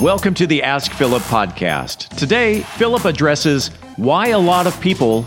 Welcome to the Ask Philip podcast. Today, Philip addresses why a lot of people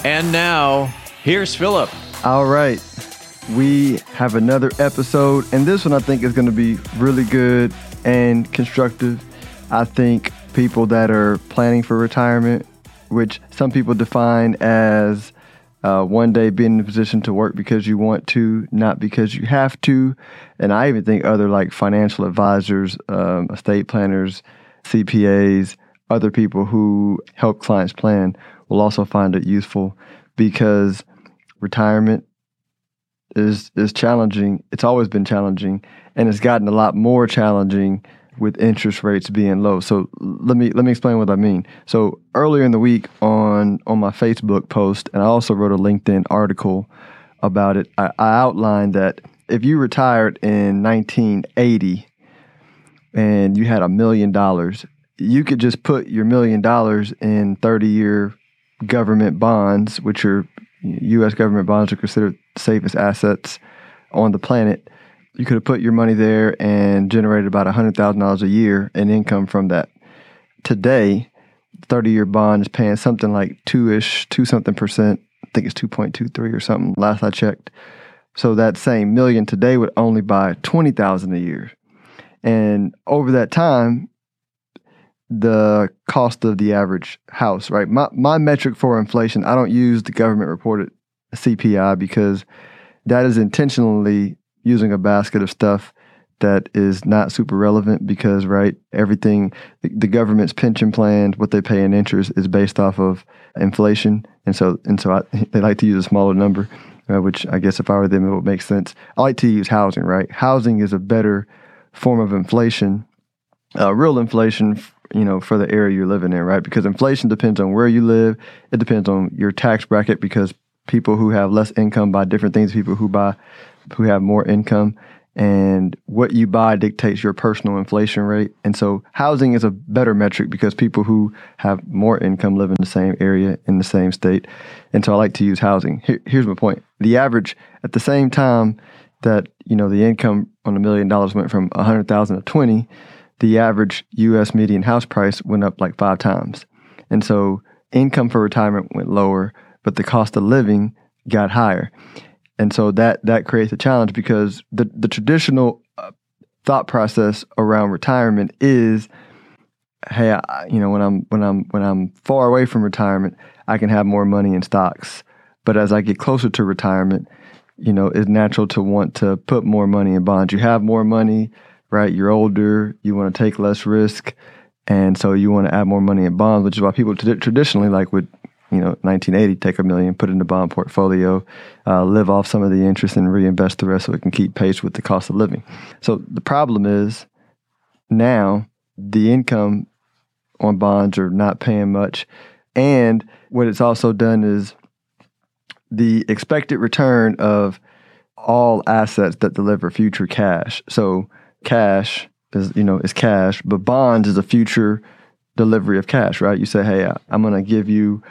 And now, here's Philip. All right. We have another episode, and this one I think is going to be really good and constructive. I think people that are planning for retirement, which some people define as uh, one day being in a position to work because you want to, not because you have to. And I even think other like financial advisors, um, estate planners, CPAs, other people who help clients plan will also find it useful because retirement is is challenging. It's always been challenging, and it's gotten a lot more challenging with interest rates being low. So let me let me explain what I mean. So earlier in the week on on my Facebook post, and I also wrote a LinkedIn article about it. I, I outlined that if you retired in 1980 and you had a million dollars, you could just put your million dollars in 30 year government bonds, which are U.S. government bonds are considered the safest assets on the planet. You could have put your money there and generated about $100,000 a year in income from that. Today, 30 year bond is paying something like two ish, two something percent. I think it's 2.23 or something last I checked. So that same million today would only buy 20,000 a year. And over that time, the cost of the average house, right? My my metric for inflation, I don't use the government reported CPI because that is intentionally using a basket of stuff that is not super relevant because right everything the, government's pension plans what they pay in interest is based off of inflation. And so and so I, they like to use a smaller number uh, which I guess if I were them it would make sense. I like to use housing right? Housing is a better form of inflation uh, real inflation you know, for the area you're living in, right? Because inflation depends on where you live. It depends on your tax bracket because people who have less income buy different things, people who buy who have more income. And what you buy dictates your personal inflation rate. And so housing is a better metric because people who have more income live in the same area in the same state. And so I like to use housing. Here, here's my point. The average at the same time that, you know, the income on a million dollars went from 100,000 to 20, the average US median house price went up like five times. And so income for retirement went lower, but the cost of living got higher. And so that that creates a challenge because the the traditional uh, thought process around retirement is hey, I, you know, when I'm when I'm when I'm far away from retirement, I can have more money in stocks. But as I get closer to retirement, you know, it's natural to want to put more money in bonds. You have more money, right? You're older, you want to take less risk, and so you want to add more money in bonds, which is why people t- traditionally like would, you know, 1980 take a million, put it in the bond portfolio, uh, live off some of the interest, and reinvest the rest so it can keep pace with the cost of living. So the problem is now the income on bonds are not paying much, and what it's also done is the expected return of all assets that deliver future cash. So cash is you know is cash, but bonds is a future delivery of cash, right? You say, hey, I'm going to give you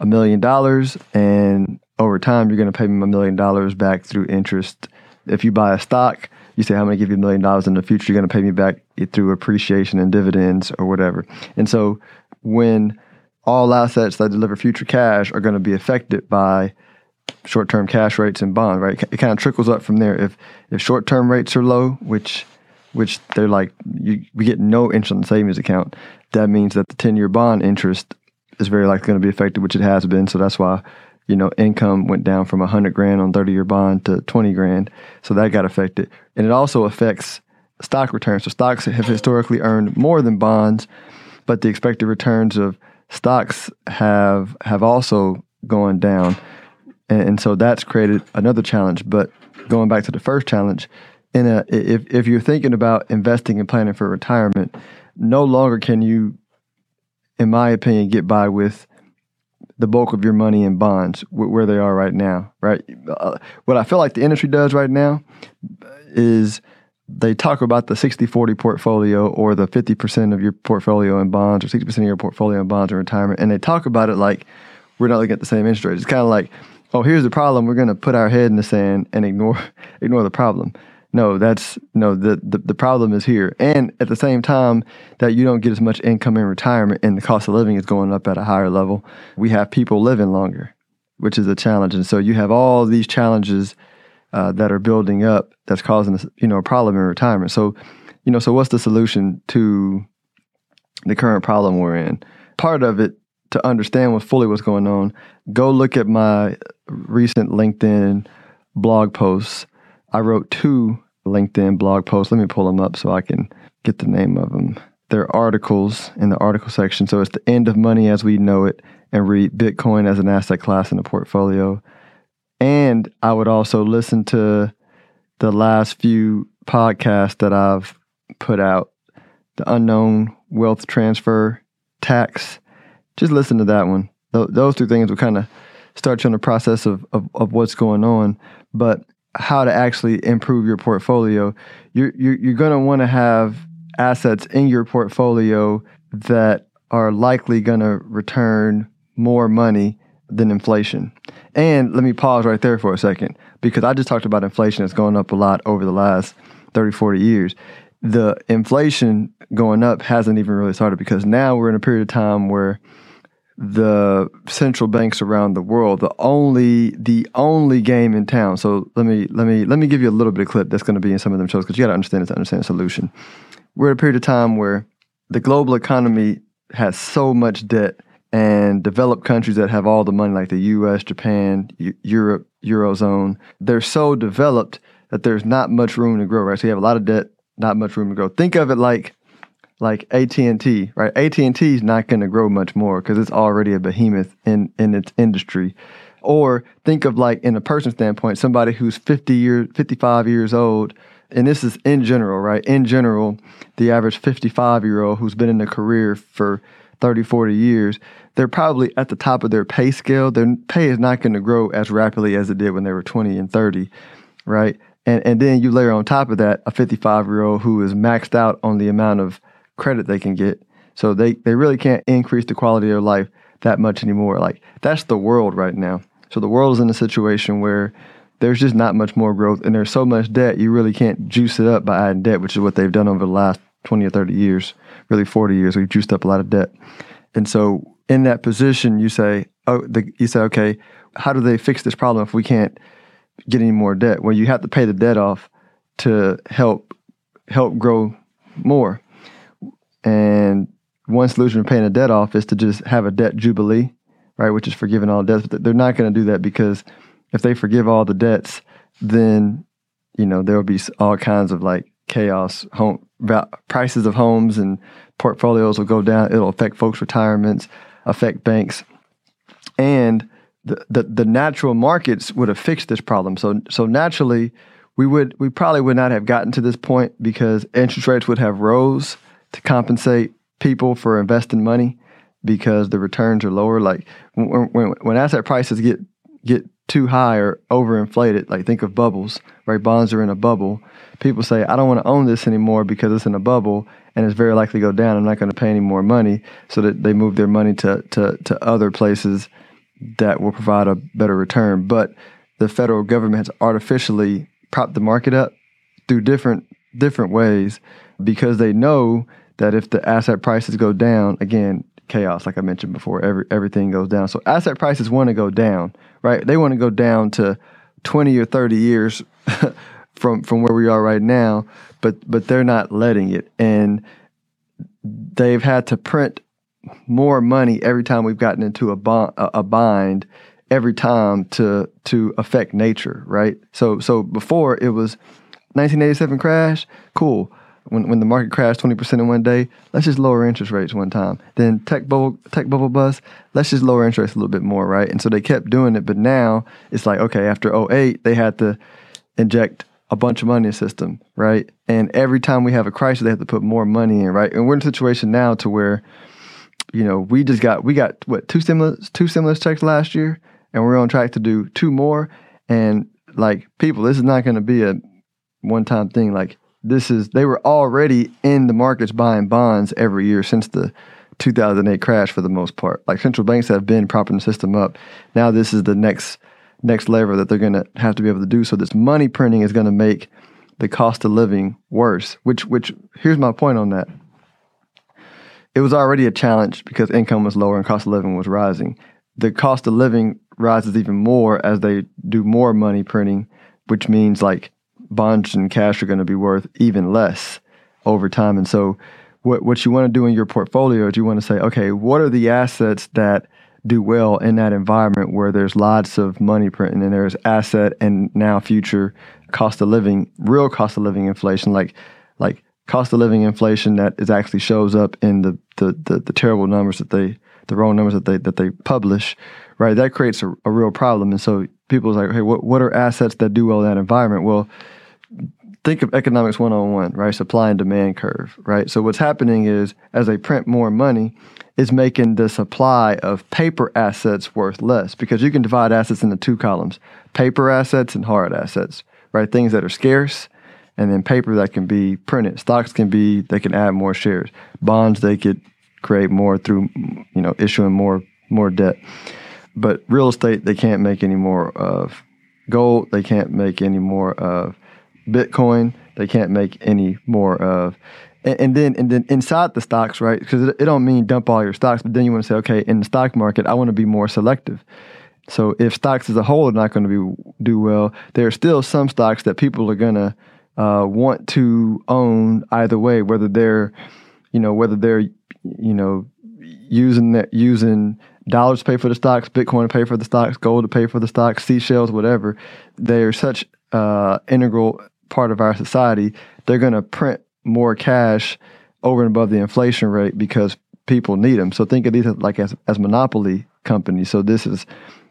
a million dollars, and over time you're going to pay me a million dollars back through interest. If you buy a stock, you say, I'm going to give you a million dollars in the future. You're going to pay me back through appreciation and dividends or whatever. And so when all assets that deliver future cash are going to be affected by short-term cash rates and bonds, right? It kind of trickles up from there. If if short-term rates are low, which which they're like, you, we get no interest on the savings account. That means that the 10 year bond interest is very likely going to be affected, which it has been. So that's why, you know, income went down from 100 grand on 30 year bond to 20 grand. So that got affected. And it also affects stock returns. So stocks have historically earned more than bonds, but the expected returns of stocks have have also gone down. And, and so that's created another challenge. But going back to the first challenge, in a if if you're thinking about investing and planning for retirement, no longer can you, in my opinion, get by with the bulk of your money in bonds where they are right now, right? Uh, what I feel like the industry does right now is they talk about the 60 40 portfolio or the 50% of your portfolio in bonds or 60% of your portfolio in bonds or retirement. And they talk about it like we're not looking at the same interest rates. It's kind of like, oh, here's the problem. We're going to put our head in the sand and ignore ignore the problem. No, that's no. The, the the problem is here, and at the same time that you don't get as much income in retirement, and the cost of living is going up at a higher level. We have people living longer, which is a challenge, and so you have all these challenges uh, that are building up that's causing you know a problem in retirement. So, you know, so what's the solution to the current problem we're in? Part of it to understand what fully what's going on, go look at my recent LinkedIn blog posts. I wrote two LinkedIn blog posts. Let me pull them up so I can get the name of them. They're articles in the article section. So it's the end of money as we know it and read Bitcoin as an asset class in a portfolio. And I would also listen to the last few podcasts that I've put out the unknown wealth transfer tax. Just listen to that one. Th- those two things will kind of start you on the process of, of, of what's going on. But how to actually improve your portfolio, you're, you're, you're going to want to have assets in your portfolio that are likely going to return more money than inflation. And let me pause right there for a second because I just talked about inflation that's going up a lot over the last 30, 40 years. The inflation going up hasn't even really started because now we're in a period of time where the central banks around the world, the only the only game in town. So let me let me let me give you a little bit of clip that's going to be in some of them shows because you got to understand it to understand the solution. We're at a period of time where the global economy has so much debt and developed countries that have all the money, like the U.S., Japan, U- Europe, eurozone, they're so developed that there's not much room to grow. Right, so you have a lot of debt, not much room to grow. Think of it like like AT&T, right? AT&T is not going to grow much more because it's already a behemoth in in its industry. Or think of like in a person standpoint, somebody who's 50 years 55 years old, and this is in general, right? In general, the average 55 year old who's been in a career for 30, 40 years, they're probably at the top of their pay scale. Their pay is not going to grow as rapidly as it did when they were 20 and 30, right? And and then you layer on top of that a 55 year old who is maxed out on the amount of credit they can get. So they, they really can't increase the quality of life that much anymore. Like that's the world right now. So the world is in a situation where there's just not much more growth and there's so much debt you really can't juice it up by adding debt, which is what they've done over the last 20 or 30 years, really 40 years. We've juiced up a lot of debt. And so in that position, you say, oh, the, you say, okay, how do they fix this problem if we can't get any more debt? Well, you have to pay the debt off to help help grow more. And one solution to paying a debt off is to just have a debt jubilee, right, which is forgiving all debts. But they're not going to do that because if they forgive all the debts, then you know there will be all kinds of like chaos. Home prices of homes and portfolios will go down. It'll affect folks' retirements, affect banks, and the, the, the natural markets would have fixed this problem. So so naturally, we would we probably would not have gotten to this point because interest rates would have rose to compensate people for investing money because the returns are lower. Like when, when, when asset prices get get too high or overinflated, like think of bubbles, right? Bonds are in a bubble. People say, I don't want to own this anymore because it's in a bubble and it's very likely to go down. I'm not going to pay any more money. So that they move their money to, to, to other places that will provide a better return. But the federal government has artificially propped the market up through different different ways because they know that if the asset prices go down, again, chaos, like I mentioned before, every, everything goes down. So asset prices want to go down, right? They want to go down to 20 or 30 years from from where we are right now, but but they're not letting it. And they've had to print more money every time we've gotten into a bond, a, bind every time to to affect nature, right? So so before it was 1987 crash, cool when, when the market crashed 20% in one day, let's just lower interest rates one time. Then tech bubble tech bubble bust, let's just lower interest rates a little bit more, right? And so they kept doing it, but now it's like, okay, after 08, they had to inject a bunch of money in the system, right? And every time we have a crisis, they have to put more money in, right? And we're in a situation now to where, you know, we just got we got what two stimulus two stimulus checks last year, and we're on track to do two more. And like people, this is not going to be a one time thing. Like this is they were already in the markets buying bonds every year since the 2008 crash for the most part. Like central banks have been propping the system up. Now this is the next next lever that they're going to have to be able to do. So this money printing is going to make the cost of living worse. Which which here's my point on that. It was already a challenge because income was lower and cost of living was rising. The cost of living rises even more as they do more money printing, which means like bonds and cash are going to be worth even less over time. And so what what you want to do in your portfolio is you want to say, okay, what are the assets that do well in that environment where there's lots of money printing and there's asset and now future cost of living, real cost of living inflation, like like cost of living inflation that is actually shows up in the the, the, the terrible numbers that they the wrong numbers that they that they publish, right? That creates a, a real problem. And so people are like, hey, what what are assets that do well in that environment? Well, think of economics 101, right? Supply and demand curve, right? So what's happening is as they print more money, it's making the supply of paper assets worth less because you can divide assets into two columns, paper assets and hard assets, right? Things that are scarce and then paper that can be printed. Stocks can be they can add more shares. Bonds they could create more through you know issuing more more debt. But real estate they can't make any more of. Gold they can't make any more of Bitcoin, they can't make any more of. And, and then and then inside the stocks, right? Because it, it don't mean dump all your stocks, but then you want to say, okay, in the stock market, I want to be more selective. So if stocks as a whole are not going to be do well, there are still some stocks that people are going to uh, want to own either way, whether they're, you know, whether they're, you know, using that using dollars to pay for the stocks, Bitcoin to pay for the stocks, gold to pay for the stocks, seashells, whatever. They're such uh, integral part of our society, they're going to print more cash over and above the inflation rate because people need them. So think of these like as, as monopoly companies. So this is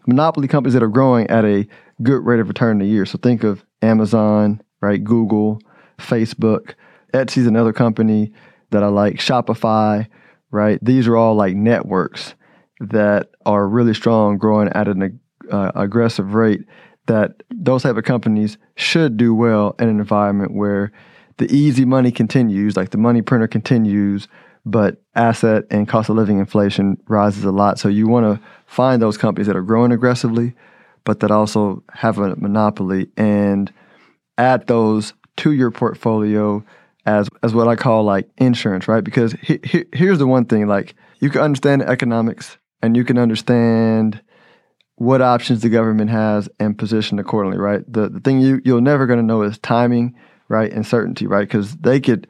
monopoly companies that are growing at a good rate of return a year. So think of Amazon, right? Google, Facebook, Etsy's another company that I like, Shopify, right? These are all like networks that are really strong, growing at an uh, aggressive rate that those type of companies should do well in an environment where the easy money continues, like the money printer continues, but asset and cost of living inflation rises a lot. So you want to find those companies that are growing aggressively, but that also have a monopoly and add those to your portfolio as as what I call like insurance, right? Because he, he, here's the one thing: like you can understand economics and you can understand what options the government has and position accordingly, right? The the thing you you're never going to know is timing, right, and certainty, right? Because they could,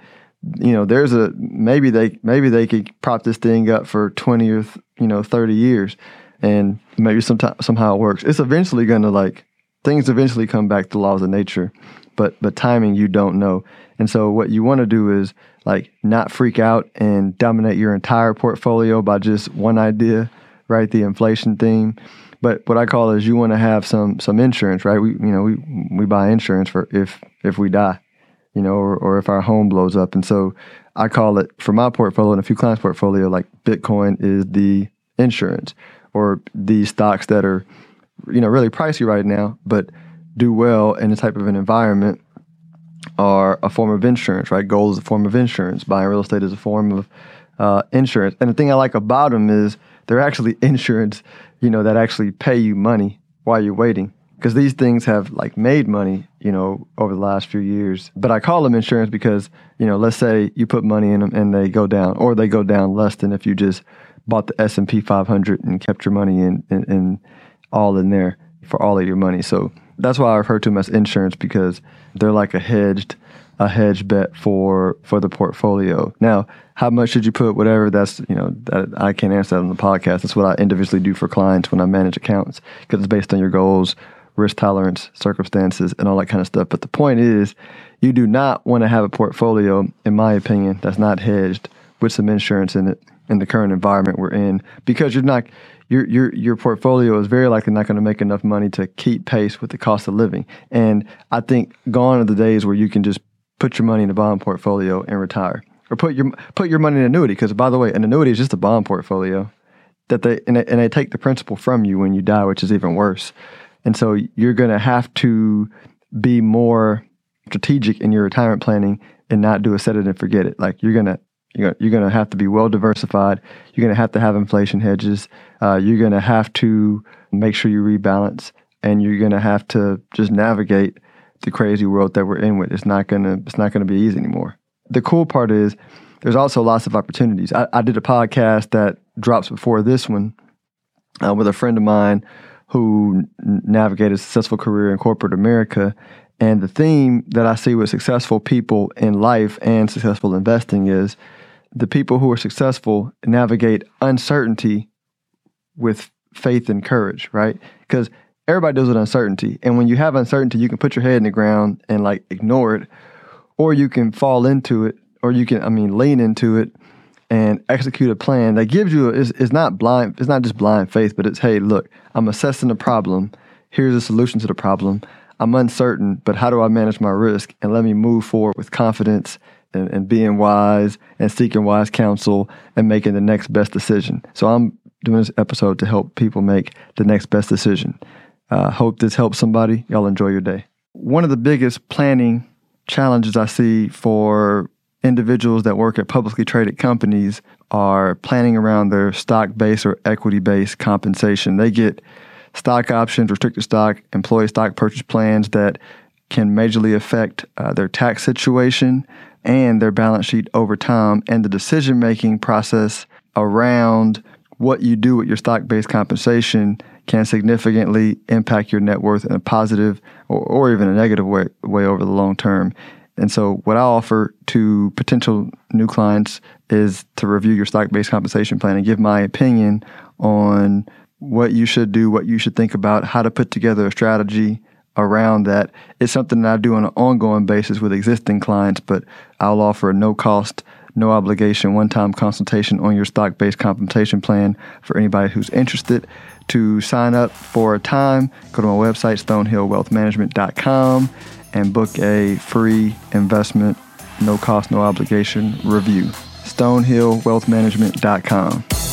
you know, there's a maybe they maybe they could prop this thing up for twenty or you know thirty years, and maybe sometime somehow it works. It's eventually going to like things eventually come back to laws of nature, but but timing you don't know. And so what you want to do is like not freak out and dominate your entire portfolio by just one idea, right? The inflation theme but what I call is you want to have some some insurance, right? We you know we we buy insurance for if if we die, you know, or, or if our home blows up, and so I call it for my portfolio and a few clients' portfolio like Bitcoin is the insurance, or these stocks that are you know really pricey right now, but do well in the type of an environment are a form of insurance, right? Gold is a form of insurance. Buying real estate is a form of uh, insurance. And the thing I like about them is they're actually insurance, you know, that actually pay you money while you're waiting. Because these things have like made money, you know, over the last few years. But I call them insurance because, you know, let's say you put money in them and they go down, or they go down less than if you just bought the S and P 500 and kept your money in, in, in all in there for all of your money. So that's why I refer to them as insurance because they're like a hedged a hedge bet for for the portfolio. Now, how much should you put? Whatever that's you know that I can't answer that on the podcast. That's what I individually do for clients when I manage accounts because it's based on your goals, risk tolerance, circumstances, and all that kind of stuff. But the point is, you do not want to have a portfolio, in my opinion, that's not hedged with some insurance in it. in the current environment we're in because you're not your your your portfolio is very likely not going to make enough money to keep pace with the cost of living. And I think gone are the days where you can just put your money in a bond portfolio and retire, or put your put your money in an annuity. Because by the way, an annuity is just a bond portfolio that they and, they and they take the principal from you when you die, which is even worse. And so you're going to have to be more strategic in your retirement planning and not do a set it and forget it. Like you're gonna you're, you're going to have to be well diversified. You're to have to have inflation hedges. Uh, you're to have to make sure you rebalance, and you're to have to just navigate the crazy world that we're in with. It's not to it's not to be easy anymore. The cool part is there's also lots of opportunities. I, I did a podcast that drops before this one uh, with a friend of mine who navigated a successful career in corporate America. And the theme that I see with successful people in life and successful investing is the people who are successful navigate uncertainty with faith and courage, right? Because everybody deals with uncertainty. And when you have uncertainty, you can put your head in the ground and like ignore it, or you can fall into it, or you can, I mean, lean into it and execute a plan that gives you, is it's not blind, it's not just blind faith, but it's, hey, look, I'm assessing the problem. Here's a solution to the problem. I'm uncertain, but how do I manage my risk? And let me move forward with confidence and, and being wise and seeking wise counsel and making the next best decision. So I'm doing this episode to help people make the next best decision. Uh, hope this helps somebody. Y'all enjoy your day. One of the biggest planning challenges I see for individuals that work at publicly traded companies are planning around their stock based or equity based compensation. They get stock options, restricted stock, employee stock purchase plans that can majorly affect uh, their tax situation and their balance sheet over time and the decision making process around what you do with your stock based compensation can significantly impact your net worth in a positive or, or even a negative way, way over the long term. And so, what I offer to potential new clients is to review your stock based compensation plan and give my opinion on what you should do, what you should think about, how to put together a strategy around that. It's something that I do on an ongoing basis with existing clients, but I'll offer a no cost, no obligation, one time consultation on your stock based compensation plan for anybody who's interested. To sign up for a time, go to my website, stonehillwealthmanagement.com, and book a free investment, no cost, no obligation review. stonehillwealthmanagement.com.